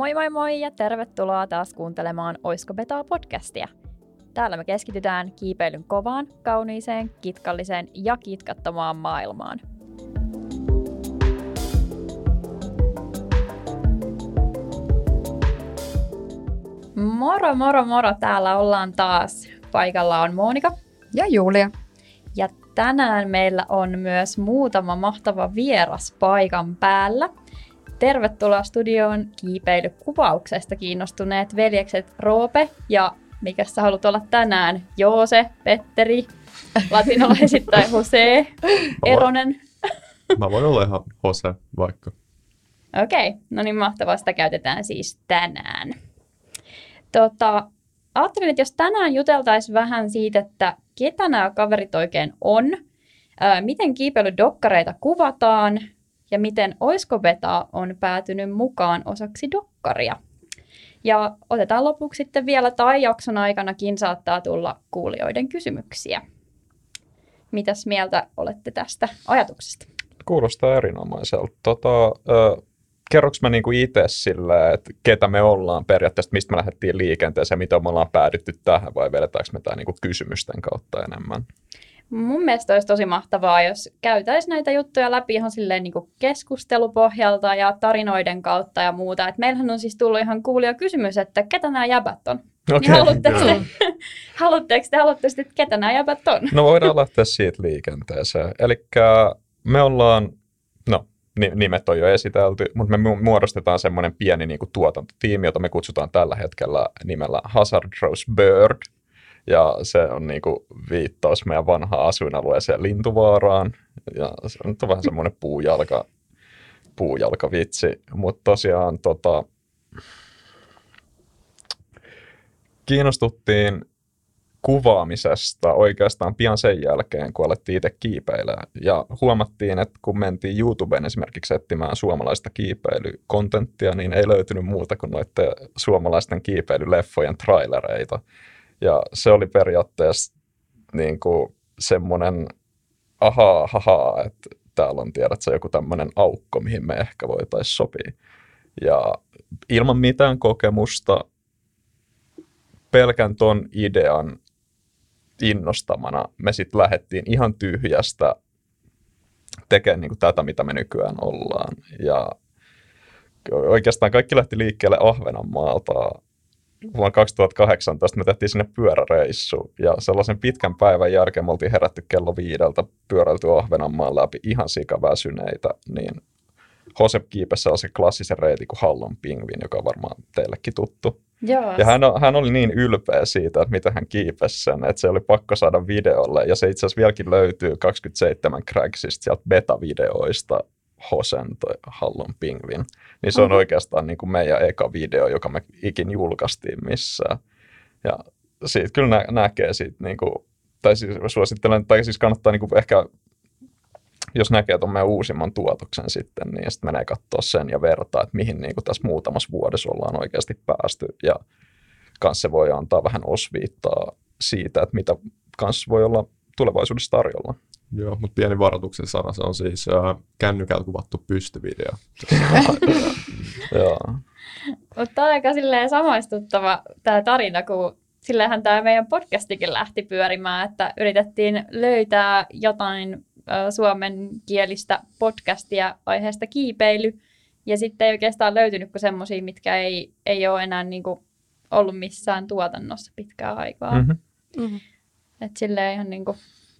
Moi moi moi ja tervetuloa taas kuuntelemaan Oisko Betaa podcastia. Täällä me keskitytään kiipeilyn kovaan, kauniiseen, kitkalliseen ja kitkattomaan maailmaan. Moro moro moro, täällä ollaan taas. Paikalla on Monika. Ja Julia. Ja tänään meillä on myös muutama mahtava vieras paikan päällä. Tervetuloa studioon kiipeilykuvauksesta kiinnostuneet veljekset Roope ja mikä sä haluat olla tänään? Joose, Petteri, latinalaisittain Jose, Eronen. Mä voin olla ihan Jose vaikka. Okei, okay, no niin mahtavaa, sitä käytetään siis tänään. Tota, ajattelin, että jos tänään juteltaisiin vähän siitä, että ketä nämä kaverit oikein on, ää, miten kiipeilydokkareita kuvataan ja miten Oisko Beta on päätynyt mukaan osaksi dokkaria. Ja otetaan lopuksi sitten vielä tai jakson aikanakin saattaa tulla kuulijoiden kysymyksiä. Mitäs mieltä olette tästä ajatuksesta? Kuulostaa erinomaiselta. Tota, äh, kerroks mä niinku itse sillä, että ketä me ollaan periaatteessa, mistä me lähdettiin liikenteeseen, mitä me ollaan päädytty tähän vai vedetäänkö me tämä niinku kysymysten kautta enemmän? Mun mielestä olisi tosi mahtavaa, jos käytäisiin näitä juttuja läpi ihan silleen niin keskustelupohjalta ja tarinoiden kautta ja muuta. Et meillähän on siis tullut ihan kuulija kysymys, että ketä nämä jäbät on? Okay, niin haluatteko, te, haluatteko te, haluatte sitten, ketä nämä jäbät on? No voidaan lähteä siitä liikenteeseen. Eli me ollaan, no nimet on jo esitelty, mutta me muodostetaan semmoinen pieni niin kuin tuotantotiimi, jota me kutsutaan tällä hetkellä nimellä Hazard Rose Bird – ja se on niin kuin viittaus meidän vanhaan asuinalueeseen Lintuvaaraan. Ja se on vähän semmoinen puujalka, puujalkavitsi. Mutta tosiaan tota, kiinnostuttiin kuvaamisesta oikeastaan pian sen jälkeen, kun alettiin itse kiipeilemään. Ja huomattiin, että kun mentiin YouTubeen esimerkiksi etsimään suomalaista kiipeilykontenttia, niin ei löytynyt muuta kuin noiden suomalaisten kiipeilyleffojen trailereita. Ja se oli periaatteessa niin kuin semmoinen ahaa, hahaa, että täällä on tiedät se joku tämmöinen aukko, mihin me ehkä voitaisiin sopia. Ja ilman mitään kokemusta, pelkän ton idean innostamana me sitten lähdettiin ihan tyhjästä tekemään niin tätä, mitä me nykyään ollaan. Ja oikeastaan kaikki lähti liikkeelle Ahvenanmaalta vuonna 2018 me tehtiin sinne pyöräreissu ja sellaisen pitkän päivän jälkeen me oltiin herätty kello viideltä, pyöräilty Ahvenanmaan läpi ihan sikaväsyneitä, niin Josep kiipesi sellaisen klassisen reitin kuin Hallon Pingvin, joka on varmaan teillekin tuttu. Joo. Ja hän, hän oli niin ylpeä siitä, että miten hän kiipesi sen, että se oli pakko saada videolle. Ja se itse asiassa vieläkin löytyy 27 Cragsista sieltä beta-videoista, Hosen toi Hallon Pingvin. Niin se on oikeastaan niin kuin meidän eka video, joka me ikin julkaistiin missään. Ja siitä kyllä nä- näkee siitä, niin kuin, tai siis suosittelen, tai siis kannattaa niin kuin ehkä, jos näkee tuon meidän uusimman tuotoksen sitten, niin sitten menee katsoa sen ja vertaa, että mihin niin kuin tässä muutamassa vuodessa ollaan oikeasti päästy. Ja kanssa se voi antaa vähän osviittaa siitä, että mitä kanssa voi olla tulevaisuudessa tarjolla. Joo, mutta pieni varoituksen sana, se on siis äh, kännykällä kuvattu pystyvideo. Joo. Mutta tämä on aika silleen samaistuttava tämä tarina, kun sillähän tämä meidän podcastikin lähti pyörimään, että yritettiin löytää jotain suomenkielistä podcastia aiheesta kiipeily, ja sitten ei oikeastaan löytynyt kuin semmoisia, mitkä ei, ei ole enää niinku ollut missään tuotannossa pitkään aikaa. Mm-hmm. Mm-hmm. Että silleen ihan niinku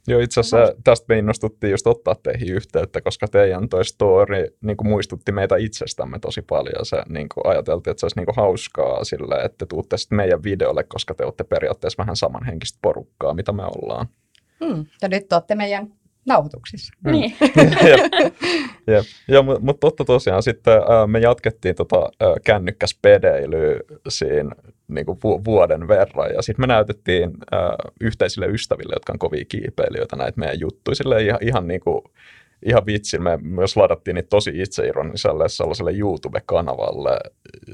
Joo, itse asiassa tästä me innostuttiin just ottaa teihin yhteyttä, koska teidän toi story niin kuin muistutti meitä itsestämme tosi paljon. Se niin kuin ajateltiin, että se olisi niin kuin hauskaa sille, että te tuutte sitten meidän videolle, koska te olette periaatteessa vähän samanhenkistä porukkaa, mitä me ollaan. Hmm. Ja nyt olette meidän nauhoituksissa. Mm. Niin. jep, jep. Ja, mutta mut totta tosiaan sitten me jatkettiin tota, kännykkäspedeilyä siinä niin kuin vu- vuoden verran ja sitten me näytettiin äh, yhteisille ystäville, jotka on kovia kiipeilijöitä näitä meidän juttuja sille ihan, ihan niin kuin, ihan vitsin. Me myös ladattiin niitä tosi itseironiselle sellaiselle YouTube-kanavalle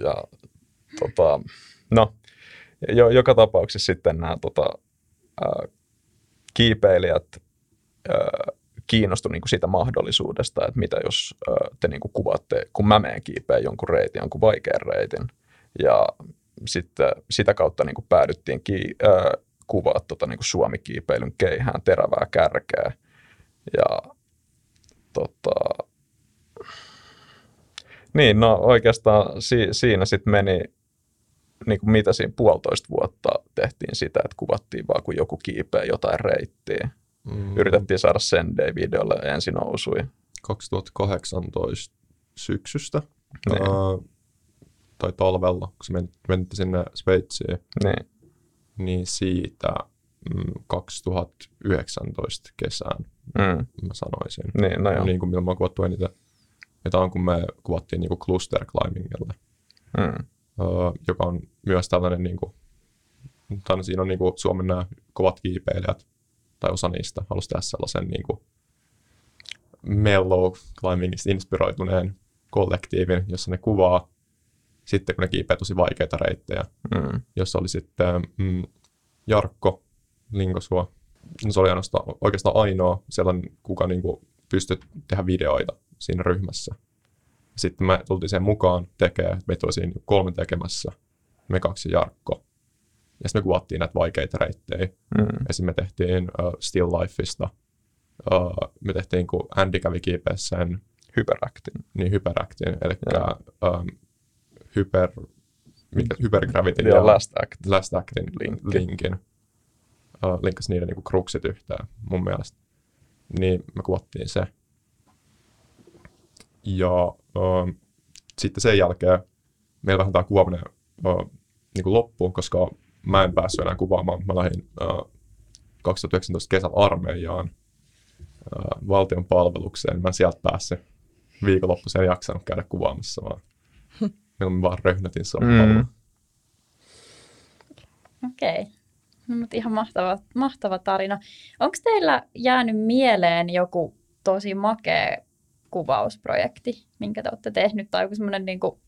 ja tota, no, jo, joka tapauksessa sitten nämä tota, äh, kiipeilijät kiinnostui niin kuin siitä mahdollisuudesta, että mitä jos ö, te niin kuin kuvaatte, kun mä menen kiipeä jonkun reitin, jonkun vaikean reitin. Ja sitten sitä kautta niin kuin päädyttiin ki, ö, kuvaa tota, niin kuin Suomi-kiipeilyn keihään terävää kärkeä. Ja tota, niin, no oikeastaan si, siinä sitten meni, niin kuin mitä siinä puolitoista vuotta tehtiin sitä, että kuvattiin vaan kun joku kiipeä jotain reittiä. Mm, Yritettiin saada Sendai-videolle ja ensin nousui. 2018 syksystä Niin. ää, tai talvella, kun se meni, menitte sinne Sveitsiin, Niin, niin siitä mm, 2019 kesään, mm, mä sanoisin. niin no joo. Niin kuin milloin mä oon kuvattu eniten. Ja tämä on, kun me kuvattiin niin kuin cluster climbingille, Mm, öö, joka on myös tällainen, niin kuin, tai siinä on niin kuin Suomen nämä kovat kiipeilijät, tai osa niistä halusi tehdä sellaisen niin kuin mellow climbingista inspiroituneen kollektiivin, jossa ne kuvaa sitten, kun ne kiipeää tosi vaikeita reittejä, mm, jossa oli sitten mm, Jarkko Linkosua. No, se oli ainoastaan, oikeastaan ainoa sellainen, kuka niin kuin pystyi tehdä videoita siinä ryhmässä. Sitten me tultiin sen mukaan tekemään, meitä oli siinä kolme tekemässä, me kaksi ja Jarkko. Ja sitten me kuvattiin näitä vaikeita reittejä. mm, Esim. me tehtiin uh, Still Lifeista. Uh, me tehtiin, kun Andy kävi kiipeä sen hyperactin. niin Hyperactin, eli um, hyper, mikä, Hypergravity Ja Last Act. Last Actin Linkki. linkin. Uh, linkkasi niiden niinku kruksit yhteen mun mielestä. Niin me kuvattiin se. Ja uh, sitten sen jälkeen meillä vähän tämä kuvaaminen uh, niinku loppui, koska mä en päässyt enää kuvaamaan. Mä lähdin uh, 2019 kesällä armeijaan uh, valtion palvelukseen. Mä en sieltä päässyt viikonloppuiseen jaksanut käydä kuvaamassa, vaan milloin mä vaan röhnätin sohvalla. Mm. Okei. No, mutta ihan mahtava, mahtava tarina. Onko teillä jäänyt mieleen joku tosi makea kuvausprojekti, minkä te olette tehnyt, tai joku semmoinen niin kuin,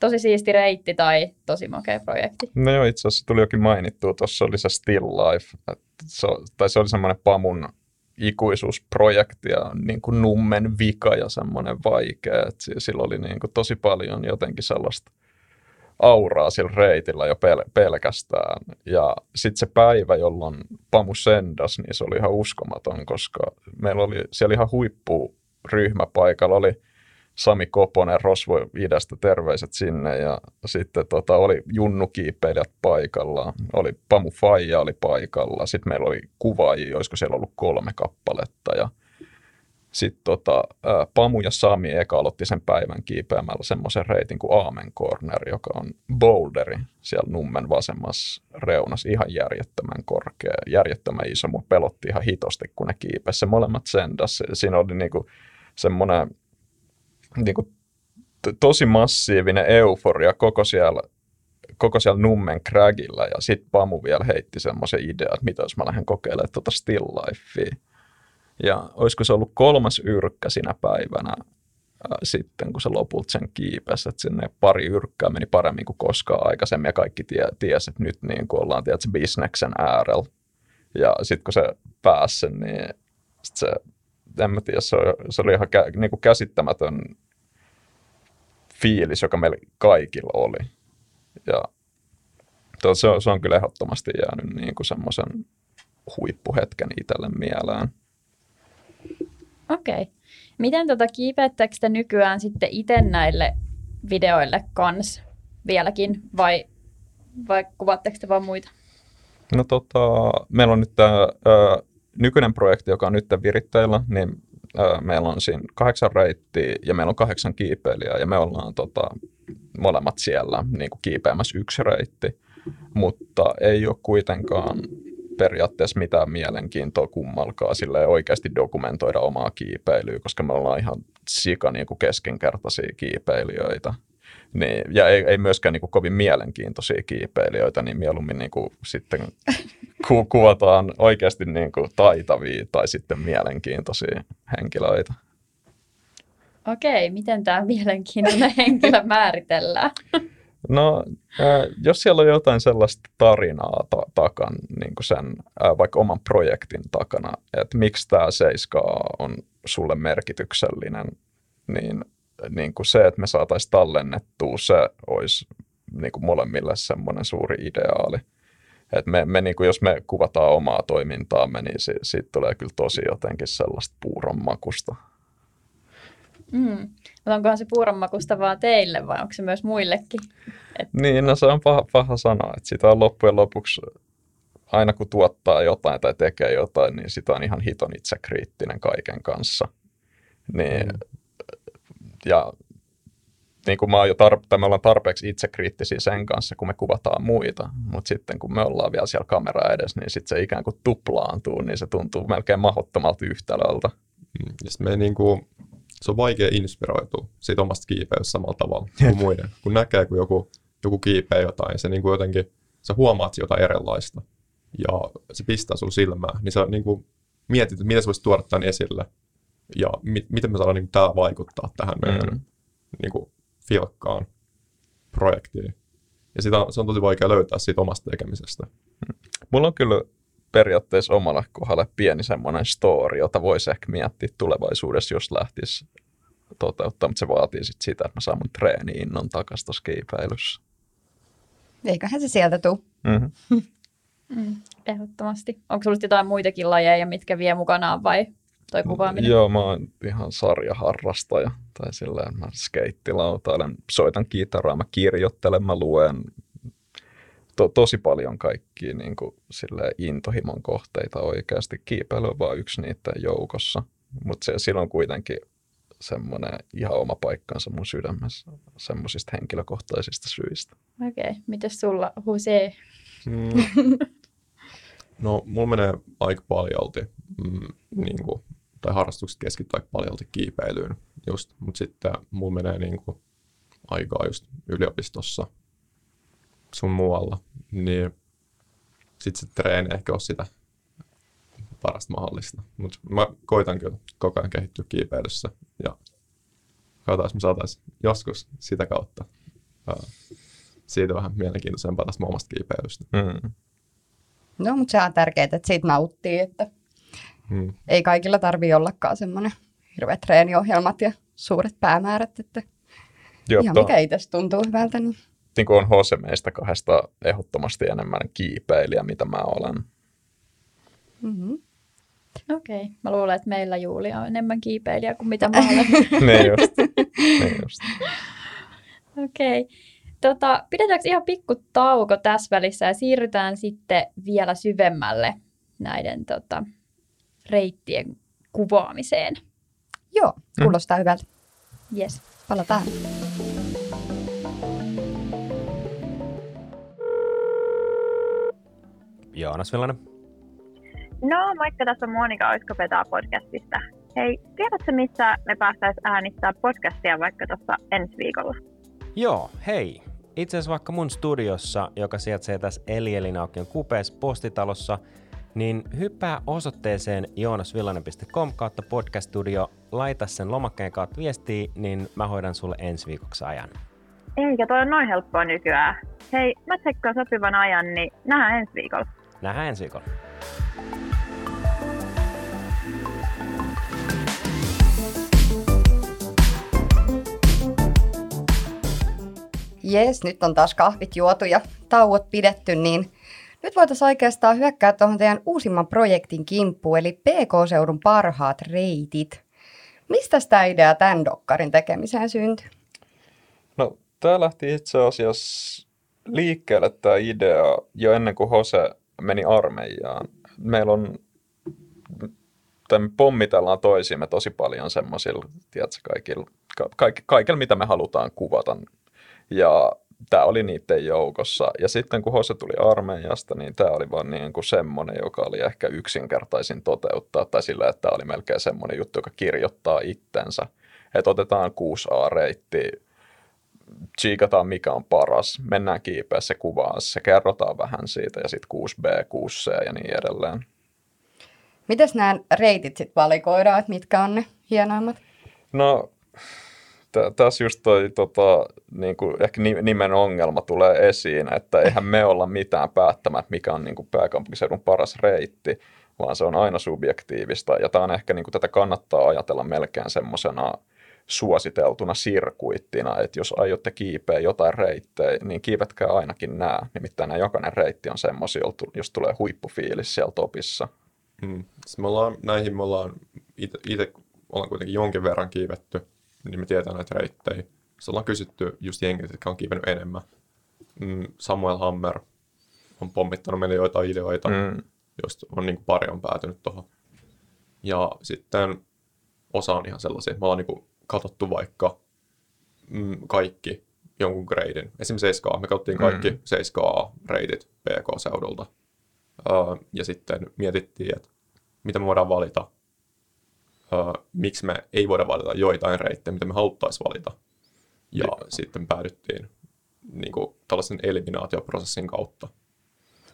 tosi siisti reitti tai tosi makea projekti? No joo, itse asiassa tuli jokin mainittua, tuossa oli se Still Life, se, tai se oli semmoinen Pamun ikuisuusprojekti ja niin kuin nummen vika ja semmoinen vaikea, si- sillä oli niin kuin tosi paljon jotenkin sellaista auraa sillä reitillä jo pel- pelkästään. Ja sitten se päivä, jolloin Pamu sendas, niin se oli ihan uskomaton, koska meillä oli siellä ihan huippuryhmä paikalla, oli Sami Koponen Rosvo idästä, terveiset sinne. Ja sitten tota, oli junnukiipeilijät paikalla, oli Pamu Faija oli paikalla, sitten meillä oli kuvaajia, olisiko siellä ollut kolme kappaletta. Ja sitten tota, Pamu ja Sami eka aloitti sen päivän kiipeämällä semmoisen reitin kuin Aamen Corner, joka on boulderi siellä nummen vasemmassa reunassa, ihan järjettömän korkea, järjettömän iso. Mua pelotti ihan hitosti, kun ne kiipesi. Se molemmat sendas. Siinä oli niinku semmoinen niinku to- tosi massiivinen euforia koko siellä, koko siellä Nummen cragilla ja sitten Pamu vielä heitti semmoisen idean, että mitä jos mä lähden kokeilemaan tuota still lifea. Ja olisiko se ollut kolmas yrkkä sinä päivänä ää, sitten, kun se lopulta sen kiipesi, että sinne pari yrkkää meni paremmin kuin koskaan aikaisemmin ja kaikki tie, tiesi, että nyt niin kuin ollaan tiedätkö, bisneksen äärellä. Ja sitten kun se pääsi niin sit se, en mä tiedä, se, oli- se oli ihan kä, niin kuin käsittämätön fiilis, joka meillä kaikilla oli. Ja to, se, on, se on kyllä ehdottomasti jäänyt niin kuin semmoisen huippuhetken itselle mieleen. Okei. Miten tota, kiipeättekö te nykyään sitten itse näille videoille kans vieläkin, vai, vai kuvaatteko te vaan muita? No tota, meillä on nyt tämä nykyinen projekti, joka on nyt viritteillä, niin meillä on siinä kahdeksan reittiä ja meillä on kahdeksan kiipeilijää ja me ollaan tota, molemmat siellä niin kuin kiipeämässä yksi reitti, mutta ei ole kuitenkaan periaatteessa mitään mielenkiintoa kummalkaa sille oikeasti dokumentoida omaa kiipeilyä, koska me ollaan ihan sika niin kuin keskinkertaisia kiipeilijöitä. Niin, ja ei, ei myöskään niin kuin kovin mielenkiintoisia kiipeilijöitä, niin mieluummin niin kuin sitten ku, kuvataan oikeasti niin kuin taitavia tai sitten mielenkiintoisia henkilöitä. Okei, miten tämä mielenkiintoinen henkilö määritellään? No, jos siellä on jotain sellaista tarinaa ta- takan, niin kuin sen vaikka oman projektin takana, että miksi tämä seiska on sulle merkityksellinen, niin, niin kuin se, että me saataisiin tallennettua, se olisi niin kuin molemmille semmoinen suuri ideaali. Et me, me niin kuin jos me kuvataan omaa toimintaamme, niin si, siitä tulee kyllä tosi jotenkin sellaista puuron makusta. Mm. Mutta onkohan se puuronmakusta vaan teille vai onko se myös muillekin? Et... Niin, no se on paha, paha sanoa, että sitä on loppujen lopuksi aina kun tuottaa jotain tai tekee jotain, niin sitä on ihan hiton itsekriittinen kaiken kanssa. Niin, mm. Ja niin kuin mä oon jo tar- me ollaan tarpeeksi itsekriittisiä sen kanssa, kun me kuvataan muita, mutta sitten kun me ollaan vielä siellä kamera edessä, niin sitten se ikään kuin tuplaantuu, niin se tuntuu melkein mahdottomalta yhtälöltä. Mm. Ja me niin kuin, se on vaikea inspiroitua siitä omasta kiipeydestä samalla tavalla kuin muiden. Kun näkee, kun joku, joku kiipeä jotain, se niin kuin jotenkin, sä huomaat jotain erilaista ja se pistää sun silmää, niin sä niin kuin mietit, että miten sä voisit tuoda tämän esille ja mi- miten me saadaan niin tämä vaikuttaa tähän meidän mm. niin kuin, filkkaan projektiin. Ja sitä, se on tosi vaikea löytää siitä omasta tekemisestä. Mulla on kyllä periaatteessa omalla kohdalla pieni semmoinen story, jota voisi ehkä miettiä tulevaisuudessa, jos lähtisi toteuttaa, mutta se vaatii sit sitä, että mä saan mun treeni-innon takaisin tuossa kiipeilyssä. Eiköhän se sieltä tule. Mm-hmm. Mm, ehdottomasti. Onko sinulla jotain muitakin lajeja, mitkä vie mukanaan vai toi kuvaaminen? Joo, mä oon ihan sarjaharrastaja. Tai silleen, mä skeittilautailen, soitan kitaraa, mä kirjoittelen, mä luen to, tosi paljon kaikkia niin kuin, silleen, intohimon kohteita oikeasti. Kiipeily on vaan yksi niiden joukossa. Mutta se, silloin kuitenkin semmoinen ihan oma paikkansa mun sydämessä semmoisista henkilökohtaisista syistä. Okei, okay. mitäs sulla, Husee? Mm. no, mulla menee aika paljolti, mm, niin kuin, tai harrastukset keskittyy aika paljolti kiipeilyyn just, mutta sitten mulla menee niin kuin, aikaa just yliopistossa sun muualla, niin sitten se treeni ehkä ole sitä parasta mahdollista. Mutta mä koitan kyllä koko ajan kehittyä kiipeilyssä ja katsotaan, me saataisiin joskus sitä kautta ää, siitä vähän mielenkiintoisempaa tästä omasta kiipeilystä. Mm. No, mutta se on tärkeää, että siitä nauttii, että mm. ei kaikilla tarvitse ollakaan semmoinen hirveät treeniohjelmat ja suuret päämäärät, että Joo, ihan to... mikä itse tuntuu hyvältä. Niin niin kuin on Hose meistä kahdesta ehdottomasti enemmän kiipeilijä, mitä mä olen. Mm-hmm. Okei, okay. mä luulen, että meillä Julia on enemmän kiipeilijä kuin mitä mä olen. ne just. Ne just. Okei. Okay. Tota, pidetäänkö ihan pikku tauko tässä välissä ja siirrytään sitten vielä syvemmälle näiden tota, reittien kuvaamiseen? Joo, kuulostaa mm. hyvältä. Yes. Palataan. Joonas Villanen. No, moikka, tässä on Monika Oiskopeta podcastista. Hei, tiedätkö missä me päästäisiin äänittää podcastia vaikka tuossa ensi viikolla? Joo, hei. Itse asiassa vaikka mun studiossa, joka sijaitsee tässä Elielinaukion kupeessa postitalossa, niin hyppää osoitteeseen joonasvillanen.com kautta podcast studio, laita sen lomakkeen kautta viestiä, niin mä hoidan sulle ensi viikoksi ajan. Eikä toi on noin helppoa nykyään. Hei, mä tsekkaan sopivan ajan, niin nähdään ensi viikolla. Nähdään ensi viikolla. Jes, nyt on taas kahvit juotu ja tauot pidetty, niin nyt voitaisiin oikeastaan hyökkää tuohon teidän uusimman projektin kimppuun, eli PK-seudun parhaat reitit. Mistä tämä idea tämän dokkarin tekemiseen syntyi? No, tämä lähti itse asiassa liikkeelle tämä idea jo ennen kuin Hose meni armeijaan. Meillä on, tai me pommitellaan toisiimme tosi paljon semmoisilla, tiedätkö, kaikilla, kaik, kaikilla, mitä me halutaan kuvata. Ja tämä oli niiden joukossa. Ja sitten kun Hose tuli armeijasta, niin tämä oli vaan niin kuin semmoinen, joka oli ehkä yksinkertaisin toteuttaa, tai sillä, että tämä oli melkein semmoinen juttu, joka kirjoittaa itsensä. Että otetaan 6A-reitti, tsiikataan mikä on paras, mennään kiipeässä kuvaan se, kerrotaan vähän siitä ja sitten 6B, 6C ja niin edelleen. Miten nämä reitit sitten valikoidaan, että mitkä on ne hienoimmat? No tässä just toi tota, niin kuin ehkä ni- nimen ongelma tulee esiin, että eihän me olla mitään päättämään, että mikä on niin kuin pääkaupunkiseudun paras reitti, vaan se on aina subjektiivista. Ja tämä on ehkä, niin kuin, tätä kannattaa ajatella melkein semmoisena suositeltuna sirkuittina, että jos aiotte kiipeä jotain reittejä, niin kiivetkää ainakin nämä. Nimittäin nämä jokainen reitti on semmoisia, jos tulee huippufiilis siellä topissa. Mm. Siis me ollaan, näihin me ollaan itse ollaan kuitenkin jonkin verran kiivetty, niin me tietää näitä reittejä. Sitten ollaan kysytty just jengit, jotka on kiivennyt enemmän. Mm, Samuel Hammer on pommittanut meille joitain ideoita, mm. joista on niin kuin pari on päätynyt tuohon. Ja sitten osa on ihan sellaisia, me ollaan niin katsottu vaikka mm, kaikki jonkun gradein. Esimerkiksi 7 me katsottiin kaikki mm. 7A-reitit PK-seudulta. Uh, ja sitten mietittiin, että mitä me voidaan valita, uh, miksi me ei voida valita joitain reittejä, mitä me haluttaisiin valita. Ja Eli... sitten päädyttiin niin kuin, tällaisen eliminaatioprosessin kautta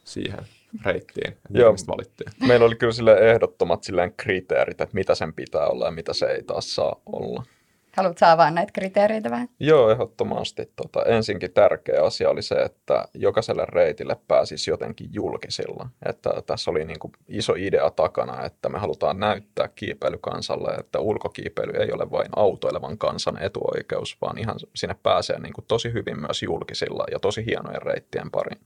siihen reittiin, Joo. mistä valittiin. Meillä oli kyllä sille ehdottomat silleen kriteerit, että mitä sen pitää olla ja mitä se ei taas saa olla. Haluatko avaa näitä kriteereitä vähän? Joo, ehdottomasti. Tota, ensinkin tärkeä asia oli se, että jokaiselle reitille pääsisi jotenkin julkisilla. Että tässä oli niin kuin iso idea takana, että me halutaan näyttää kiipeilykansalle, että ulkokiipeily ei ole vain autoilevan kansan etuoikeus, vaan ihan sinne pääsee niin kuin tosi hyvin myös julkisilla ja tosi hienojen reittien pariin.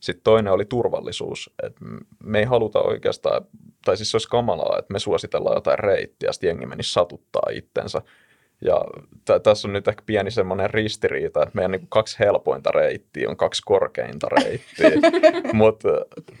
Sitten toinen oli turvallisuus. että me ei haluta oikeastaan, tai siis se olisi kamalaa, että me suositellaan jotain reittiä, sitten jengi menisi satuttaa itsensä ja t- tässä on nyt ehkä pieni semmoinen ristiriita, että meidän niin kuin kaksi helpointa reittiä on kaksi korkeinta reittiä, mutta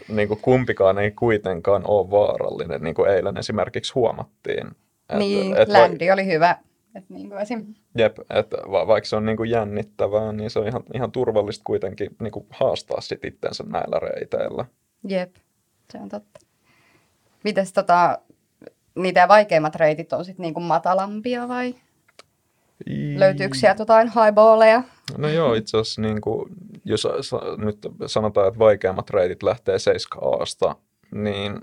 niin kuin kumpikaan ei kuitenkaan ole vaarallinen, niin kuin eilen esimerkiksi huomattiin. Et, niin, et ländi va- oli hyvä. Et niin kuin esim. Jep, että va- vaikka se on niin kuin jännittävää, niin se on ihan, ihan turvallista kuitenkin niin kuin haastaa sit itsensä näillä reiteillä. Jep, se on totta. Mites tota, niitä vaikeimmat reitit on sitten niinku matalampia vai? Löytyykö sieltä jotain highballeja? No joo, itse asiassa niin kuin, jos nyt sanotaan, että vaikeammat reitit lähtee 7 a niin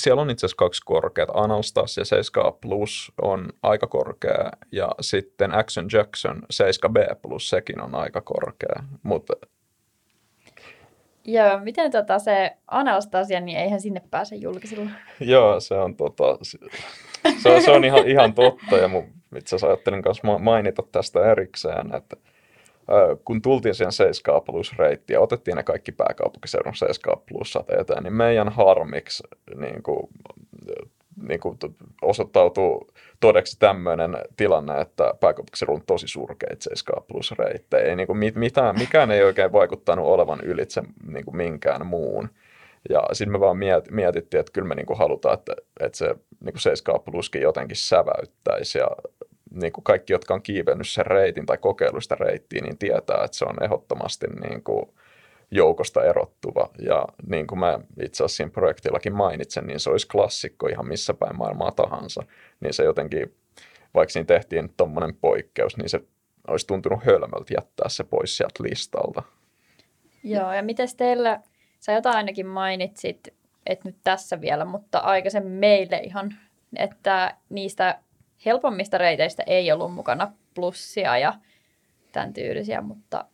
siellä on itse asiassa kaksi korkeat. Analstas ja 7A Plus on aika korkea ja sitten Action Jackson 7B Plus, sekin on aika korkea. Mutta Joo, miten tota se Anastasia, niin eihän sinne pääse julkisilla. Joo, se on, tota, se, on, se on ihan, ihan totta ja mun itse asiassa ajattelin myös mainita tästä erikseen, että kun tultiin siihen 7 plus reittiin ja otettiin ne kaikki pääkaupunkiseudun 7 plussat eteen, niin meidän harmiksi niin kuin, niin kuin osoittautuu todeksi tämmöinen tilanne, että pääkaupunkiseudun on tosi surkeita 7 plus reittejä. Ei, niin kuin mitään, mikään ei oikein vaikuttanut olevan ylitse niin kuin minkään muun. Ja sitten me vaan miet, mietittiin, että kyllä me niin kuin halutaan, että, että se niin kuin 7 pluskin jotenkin säväyttäisi. Ja niin kuin kaikki, jotka on kiivennyt sen reitin tai kokeillut sitä reittiä, niin tietää, että se on ehdottomasti niin kuin joukosta erottuva. Ja niin kuin mä itse asiassa siinä projektillakin mainitsen, niin se olisi klassikko ihan missä päin maailmaa tahansa. Niin se jotenkin, vaikka siinä tehtiin tuommoinen poikkeus, niin se olisi tuntunut hölmöltä jättää se pois sieltä listalta. Joo, ja miten teillä, sä jotain ainakin mainitsit, että nyt tässä vielä, mutta aikaisemmin meille ihan, että niistä helpommista reiteistä ei ollut mukana plussia ja tämän tyylisiä, mutta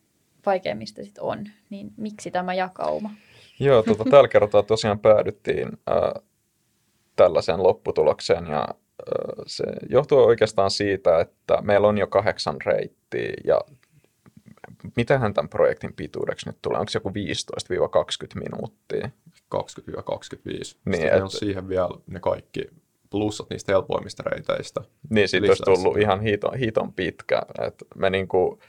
vaikeimmista sitten on. Niin miksi tämä jakauma? Joo, tuota, tällä kertaa tosiaan päädyttiin äh, tällaiseen lopputulokseen ja äh, se johtuu oikeastaan siitä, että meillä on jo kahdeksan reittiä ja mitähän tämän projektin pituudeksi nyt tulee? Onko se joku 15-20 minuuttia? 20-25. Niin, Sitten et... on siihen vielä ne kaikki plussat niistä helpoimmista reiteistä. Niin, siitä olisi tullut ihan hiton, hiton pitkä. Et me, niinku,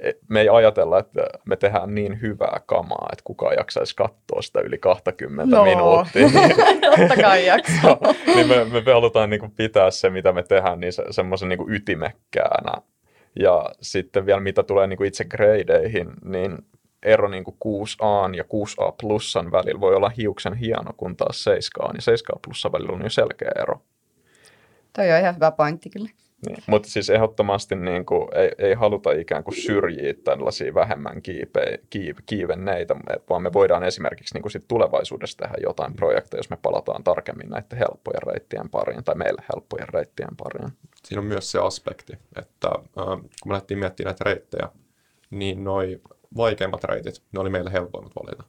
e, me ei ajatella, että me tehdään niin hyvää kamaa, että kukaan jaksaisi katsoa sitä yli 20 no. minuuttia. Totta kai jaksaa. niin me, me halutaan niinku pitää se, mitä me tehdään, niin se, semmoisen niinku ytimekkäänä. Ja sitten vielä mitä tulee niinku itse gradeihin, niin ero niin kuin 6A ja 6A plussan välillä voi olla hiuksen hieno, kun taas 7A ja 7A plussan välillä on jo selkeä ero. Toi on ihan hyvä pointti kyllä. Niin, mutta siis ehdottomasti niin kuin, ei, ei haluta ikään kuin syrjiä tällaisia vähemmän kiipe, kiiv, kiivenneitä, vaan me voidaan esimerkiksi niin kuin sit tulevaisuudessa tehdä jotain projekteja, jos me palataan tarkemmin näiden helppojen reittien pariin tai meille helppojen reittien pariin. siinä on myös se aspekti, että äh, kun me lähdettiin miettimään näitä reittejä, niin noi vaikeimmat reitit, ne oli meille helpoimmat valita.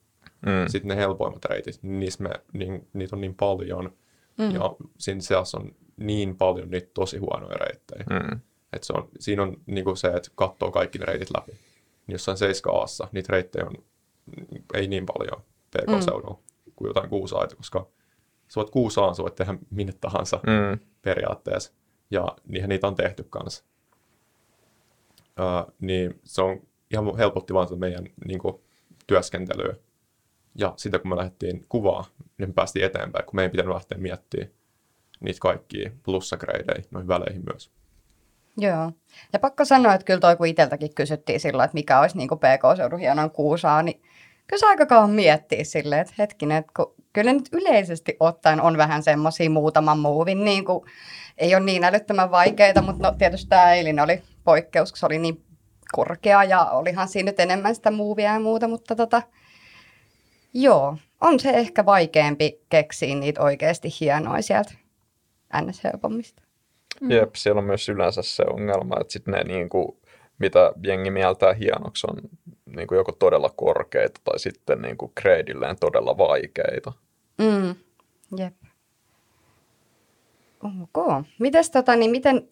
Mm. Sitten ne helpoimmat reitit, niissä me, niin, niitä on niin paljon, mm. ja siinä seassa on niin paljon niitä tosi huonoja reittejä. Mm. Et se on, siinä on niinku se, että katsoo kaikki ne reitit läpi. Niin jossain 7 aassa niitä reittejä on ei niin paljon PK-seudulla mm. kuin jotain kuusaita, koska sä voit kuusaan, sä voit tehdä minne tahansa Mm. periaatteessa. Ja niinhän niitä on tehty kanssa. Uh, niin se on ihan helpotti vaan meidän niin kuin, työskentelyä. Ja sitä kun me lähdettiin kuvaa, niin me päästiin eteenpäin, kun meidän pitänyt lähteä miettimään niitä kaikkia plussagreidejä noihin väleihin myös. Joo. Ja pakko sanoa, että kyllä toi kun itseltäkin kysyttiin silloin, että mikä olisi niin PK-seudun hienoin kuusaa, niin kyllä se aika kauan miettiä silleen, että hetkinen, että kun, kyllä nyt yleisesti ottaen on vähän semmoisia muutaman muuvin, niin kuin, ei ole niin älyttömän vaikeita, mutta no, tietysti tämä eilinen oli poikkeus, kun se oli niin korkea ja olihan siinä nyt enemmän sitä muuvia ja muuta, mutta tota, joo, on se ehkä vaikeampi keksiä niitä oikeasti hienoja sieltä ns. helpommista. Mm. Jep, siellä on myös yleensä se ongelma, että sit ne niin kuin, mitä jengi mieltää hienoksi on niin kuin joko todella korkeita tai sitten niin kuin gradeilleen todella vaikeita. Mm. Jep. Ok. Mites tota, niin miten,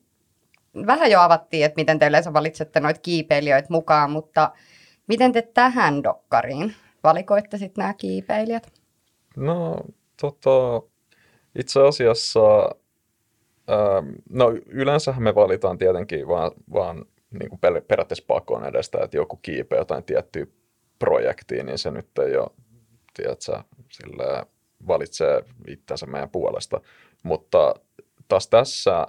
vähän jo avattiin, että miten te yleensä valitsette noita kiipeilijöitä mukaan, mutta miten te tähän dokkariin valikoitte sitten nämä kiipeilijät? No, tota, itse asiassa, ähm, no yleensähän me valitaan tietenkin vaan, vaan niin kuin per, periaatteessa pakon edestä, että joku kiipeä jotain tiettyä projektia, niin se nyt ei ole, tiedätkö, sillä valitsee itsensä meidän puolesta. Mutta taas tässä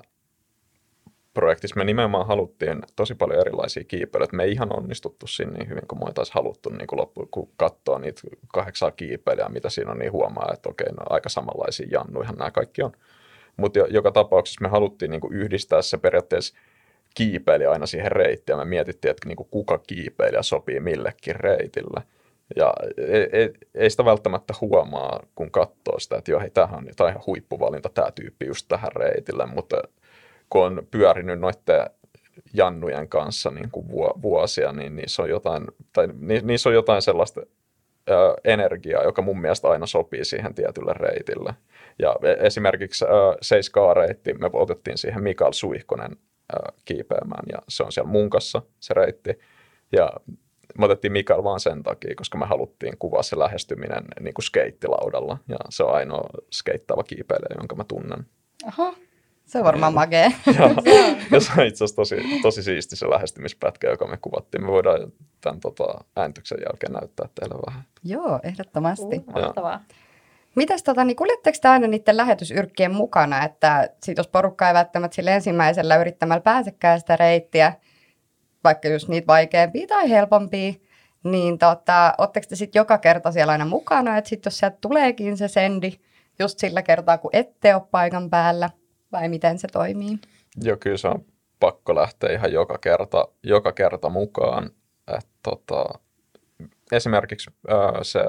projektissa me nimenomaan haluttiin tosi paljon erilaisia kiipeilyitä. Me ei ihan onnistuttu siinä niin hyvin kuin me oltaisiin haluttu niin kuin loppu, kun katsoo niitä kahdeksaa kiipeilijää, mitä siinä on, niin huomaa, että okei, no aika samanlaisia jannuihan nämä kaikki on. Mutta joka tapauksessa me haluttiin niin kuin yhdistää se periaatteessa kiipeilijä aina siihen reittiin, me mietittiin, että niin kuin kuka kiipeilijä sopii millekin reitille. Ja ei, ei, ei sitä välttämättä huomaa, kun katsoo sitä, että joo, hei, tämähän on, on ihan huippuvalinta, tämä tyyppi just tähän reitille, mutta kun on pyörinyt noiden jannujen kanssa niin kuin vuosia, niin niissä on jotain, tai niissä on jotain sellaista ö, energiaa, joka mun mielestä aina sopii siihen tietylle reitille. Ja e, esimerkiksi ö, 7K-reitti, me otettiin siihen Mikael Suihkonen ö, kiipeämään, ja se on siellä munkassa se reitti. Ja me otettiin Mikael vaan sen takia, koska me haluttiin kuvaa se lähestyminen niin kuin skeittilaudalla, ja se on ainoa skeittaava kiipeilijä, jonka mä tunnen. Aha. Se on varmaan magee. ja se on itse asiassa tosi, tosi siisti se lähestymispätkä, joka me kuvattiin. Me voidaan tämän tota, ääntyksen jälkeen näyttää teille vähän. Joo, ehdottomasti. Uh, mahtavaa. Mitäs tota, niin kuljetteko te aina niiden lähetysyrkkien mukana, että sit jos porukka ei välttämättä sille ensimmäisellä yrittämällä pääsekään sitä reittiä, vaikka just niitä vaikeampia tai helpompia, niin tota, ootteko te sitten joka kerta siellä aina mukana, että sitten jos sieltä tuleekin se sendi just sillä kertaa, kun ette ole paikan päällä, vai miten se toimii? Joo, kyllä se on pakko lähteä ihan joka kerta, joka kerta mukaan. Et, tota, esimerkiksi ää, se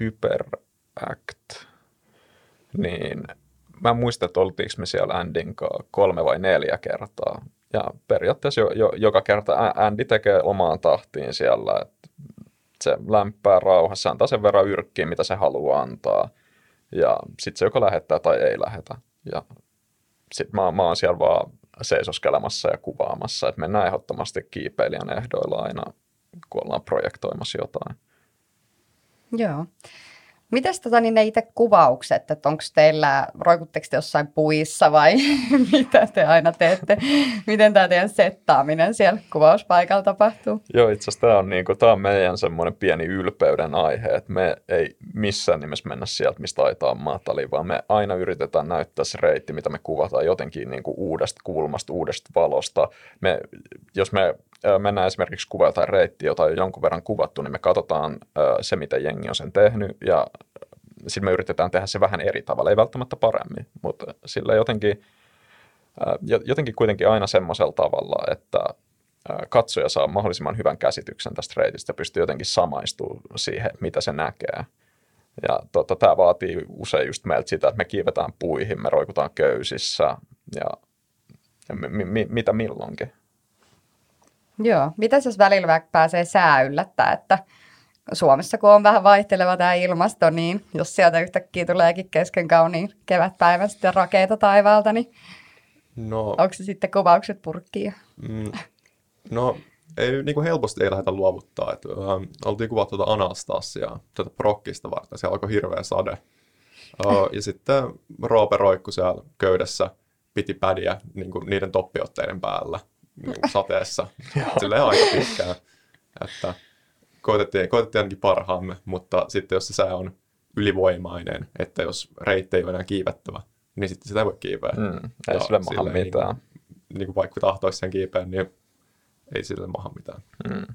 Hyperact, niin mä en muista, että oltiinko me siellä Andin kolme vai neljä kertaa. Ja periaatteessa jo, jo, joka kerta Andy tekee omaan tahtiin siellä, että se lämpää rauhassa, antaa sen verran yrkkiä, mitä se haluaa antaa. Ja sitten se joko lähettää tai ei lähetä. Ja sitten mä, mä oon siellä vaan seisoskelemassa ja kuvaamassa, että mennään ehdottomasti kiipeilijän ehdoilla aina, kun ollaan projektoimassa jotain. Joo. Mites tota, niin ne itse kuvaukset, että onko teillä, roikutteko te jossain puissa vai mitä te aina teette? Miten tämä teidän settaaminen siellä kuvauspaikalla tapahtuu? Joo, itse asiassa tämä on, niinku, on meidän semmoinen pieni ylpeyden aihe, että me ei missään nimessä mennä sieltä, mistä aitaa matali, vaan me aina yritetään näyttää se reitti, mitä me kuvataan jotenkin niinku uudesta kulmasta, uudesta valosta. Me, jos me mennään esimerkiksi kuvaa jotain reittiä, jota on jonkun verran kuvattu, niin me katsotaan se, mitä jengi on sen tehnyt, ja sitten me yritetään tehdä se vähän eri tavalla, ei välttämättä paremmin, mutta sillä jotenkin, jotenkin kuitenkin aina semmoisella tavalla, että katsoja saa mahdollisimman hyvän käsityksen tästä reitistä ja pystyy jotenkin samaistumaan siihen, mitä se näkee. Ja tota, tämä vaatii usein just meiltä sitä, että me kiivetään puihin, me roikutaan köysissä ja mi- mi- mitä milloinkin. Joo. Mitäs jos välillä vaikka pääsee sää yllättää, että Suomessa kun on vähän vaihteleva tämä ilmasto, niin jos sieltä yhtäkkiä tuleekin kesken kauniin kevätpäivän sitten rakeita taivaalta, niin No, onko se sitten kuvaukset purkkiin? mm, no ei, niin kuin helposti ei lähdetä luovuttaa. Et, ähm, oltiin kuvattu tuota Anastasiaa, tätä prokkista varten. Siellä alkoi hirveä sade. Uh, ja sitten Roope roikku siellä köydessä, piti pädiä niin kuin niiden toppiotteiden päällä sateessa. Silleen aika pitkään. Että koitettiin, koitettiin ainakin parhaamme, mutta sitten jos se sää on ylivoimainen, että jos reitti ei ole enää kiivettävä, niin sitten sitä ei voi kiiveä. Mm, ei Ja sille maha silleen mitään. Niin niin kuin vaikka tahtoisi sen kiipeen, niin ei sille maha mitään. Mm.